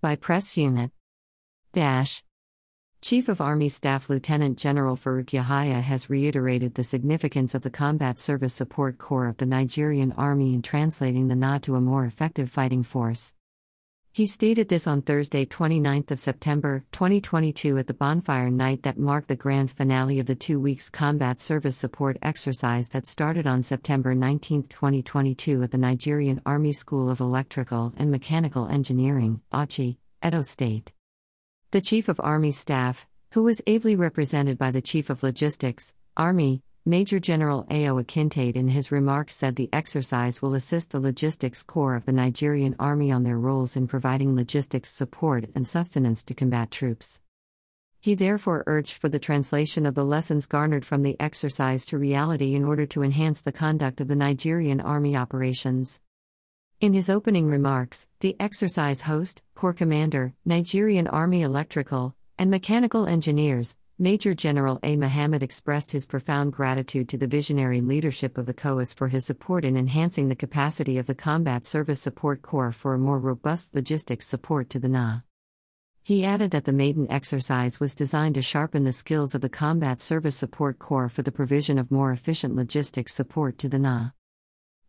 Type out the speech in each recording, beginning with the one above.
By Press Unit. Dash. Chief of Army Staff Lieutenant General Farouk Yahaya has reiterated the significance of the Combat Service Support Corps of the Nigerian Army in translating the NA to a more effective fighting force. He stated this on Thursday, 29th of September, 2022 at the bonfire night that marked the grand finale of the 2 weeks combat service support exercise that started on September 19, 2022 at the Nigerian Army School of Electrical and Mechanical Engineering, Auchi, Edo State. The Chief of Army Staff, who was ably represented by the Chief of Logistics, Army, Major General Ao Akintate in his remarks said the exercise will assist the logistics corps of the Nigerian Army on their roles in providing logistics support and sustenance to combat troops. He therefore urged for the translation of the lessons garnered from the exercise to reality in order to enhance the conduct of the Nigerian Army operations. In his opening remarks, the exercise host, Corps Commander, Nigerian Army Electrical and Mechanical Engineers, Major General A. Mohammed expressed his profound gratitude to the visionary leadership of the COAS for his support in enhancing the capacity of the Combat Service Support Corps for a more robust logistics support to the NA. He added that the maiden exercise was designed to sharpen the skills of the Combat Service Support Corps for the provision of more efficient logistics support to the NA.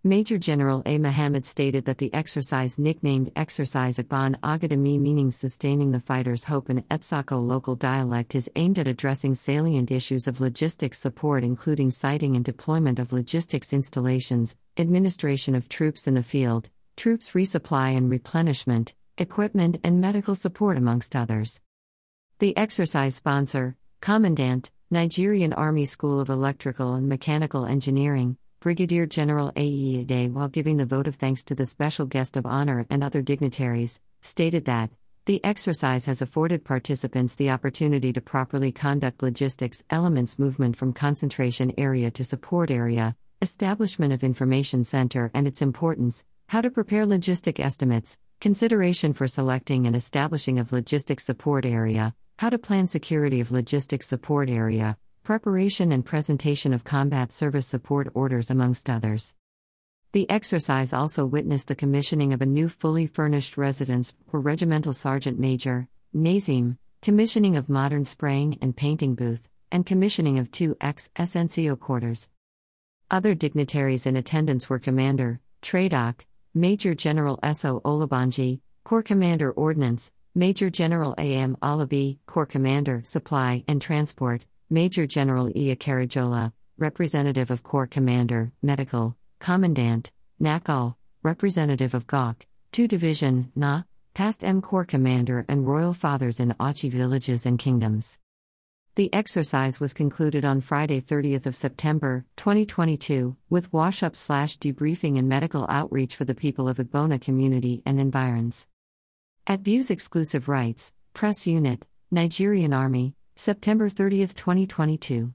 Major General A. Mohammed stated that the exercise, nicknamed Exercise Agban Agadami, meaning sustaining the fighter's hope in Etsako local dialect, is aimed at addressing salient issues of logistics support, including siting and deployment of logistics installations, administration of troops in the field, troops resupply and replenishment, equipment, and medical support, amongst others. The exercise sponsor, Commandant, Nigerian Army School of Electrical and Mechanical Engineering, Brigadier General A.E. Ade, while giving the vote of thanks to the special guest of honor and other dignitaries, stated that the exercise has afforded participants the opportunity to properly conduct logistics elements movement from concentration area to support area, establishment of information center and its importance, how to prepare logistic estimates, consideration for selecting and establishing of logistic support area, how to plan security of logistic support area, preparation and presentation of combat service support orders, amongst others. The exercise also witnessed the commissioning of a new fully furnished residence for Regimental Sergeant Major, Nazim, commissioning of modern spraying and painting booth, and commissioning of two ex SNCO quarters. Other dignitaries in attendance were Commander, Tradoc, Major General S.O. Olabanji, Corps Commander Ordnance, Major General A.M. Alabi, Corps Commander Supply and Transport, Major General Iya Karajola, Representative of Corps Commander, Medical, Commandant, Nakal, Representative of GOC, 2 Division, Na, Past M Corps Commander, and Royal Fathers in Auchi villages and kingdoms. The exercise was concluded on Friday, 30th of September, 2022, with wash-up slash debriefing and medical outreach for the people of Igbona community and environs. At Views Exclusive Rights, Press Unit, Nigerian Army, September 30, 2022.